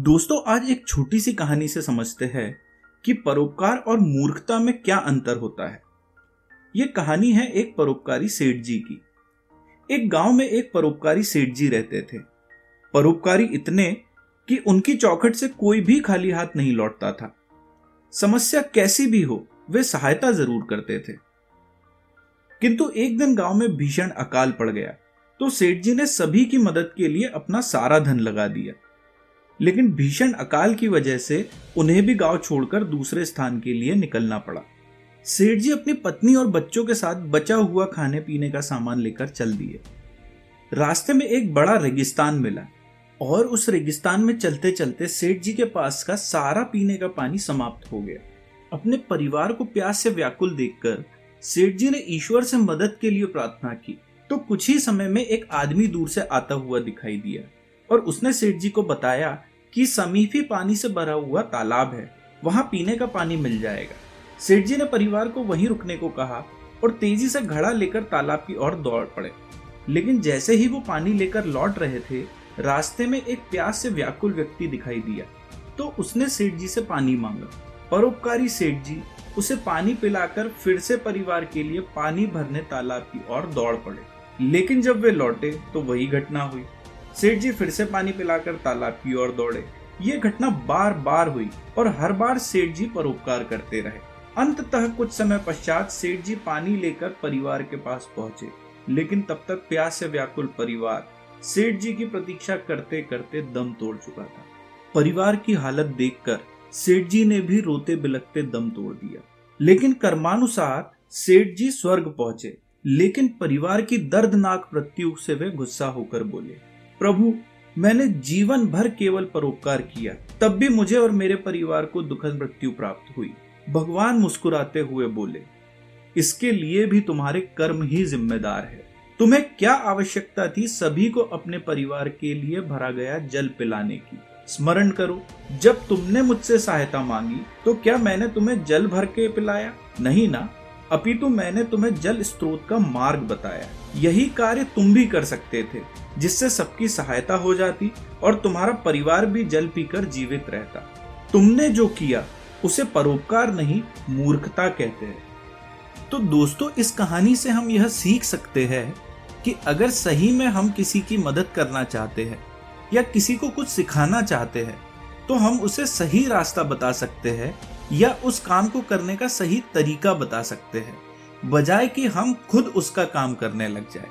दोस्तों, आज एक छोटी सी कहानी से समझते हैं कि परोपकार और मूर्खता में क्या अंतर होता है। यह कहानी है एक परोपकारी सेठ जी की। एक गाँव में एक परोपकारी सेठ जी रहते थे। परोपकारी इतने कि उनकी चौखट से कोई भी खाली हाथ नहीं लौटता था। समस्या कैसी भी हो, वे सहायता ज़रूर करते थे। किंतु एक दिन गाँव में भीषण अकाल पड़ गया तो सेठ जी ने सभी की मदद के लिए अपना सारा धन लगा दिया। लेकिन भीषण अकाल की वजह से उन्हें भी गाँव छोड़कर दूसरे स्थान के लिए निकलना पड़ा। सेठ जी अपनी पत्नी और बच्चों के साथ बचा हुआ खाने पीने का सामान लेकर चल दिए। रास्ते में एक बड़ा रेगिस्तान मिला और उस रेगिस्तान में चलते चलते सेठ जी के पास का सारा पीने का पानी समाप्त हो गया। अपने परिवार को प्यास से व्याकुल देखकर सेठ जी ने ईश्वर से मदद के लिए प्रार्थना की। तो कुछ ही समय में एक आदमी दूर से आता हुआ दिखाई दिया और उसने सेठ जी को बताया कि समीपी पानी से भरा हुआ तालाब है, वहाँ पीने का पानी मिल जाएगा। सेठ जी ने परिवार को वहीं रुकने को कहा और तेज़ी से घड़ा लेकर तालाब की ओर दौड़ पड़े। लेकिन जैसे ही वो पानी लेकर लौट रहे थे, रास्ते में एक प्यास से व्याकुल व्यक्ति दिखाई दिया। तो उसने सेठ जी से पानी मांगा। परोपकारी सेठ जी उसे पानी पिलाकर फिर से परिवार के लिए पानी भरने तालाब की ओर दौड़ पड़े। लेकिन जब वे लौटे तो वही घटना हुई। सेठ जी फिर से पानी पिलाकर तालाब की ओर दौड़े। ये घटना बार बार हुई और हर बार सेठ जी परोपकार करते रहे। अंततः कुछ समय पश्चात सेठ जी पानी लेकर परिवार के पास पहुँचे, लेकिन तब तक प्यास से व्याकुल परिवार सेठ जी की प्रतीक्षा करते करते दम तोड़ चुका था। परिवार की हालत देखकर सेठ जी ने भी रोते बिलकते दम तोड़ दिया। लेकिन कर्मानुसार सेठ जी स्वर्ग पहुँचे, लेकिन परिवार की दर्दनाक मृत्यु से वे गुस्सा होकर बोले प्रभु, मैंने जीवन भर केवल परोपकार किया, तब भी मुझे और मेरे परिवार को दुखद मृत्यु प्राप्त हुई। भगवान मुस्कुराते हुए बोले, इसके लिए भी तुम्हारे कर्म ही जिम्मेदार है। तुम्हें क्या आवश्यकता थी सभी को अपने परिवार के लिए भरा गया जल पिलाने की? स्मरण करो, जब तुमने मुझसे सहायता मांगी तो क्या मैंने तुम्हें जल भर के पिलाया? नहीं ना। अपितु मैंने तुम्हें जल स्रोत का मार्ग बताया। यही कार्य तुम भी कर सकते थे, जिससे सबकी सहायता हो जाती और तुम्हारा परिवार भी जल पीकर जीवित रहता। तुमने जो किया, उसे परोपकार नहीं, मूर्खता कहते हैं। तो दोस्तों, इस कहानी से हम यह सीख सकते हैं कि अगर सही में हम किसी की मदद करना चाहते हैं या किसी को कुछ सिखाना चाहते हैं तो हम उसे सही रास्ता बता सकते हैं या उस काम को करने का सही तरीका बता सकते हैं। बजाय कि हम खुद उसका काम करने लग जाए।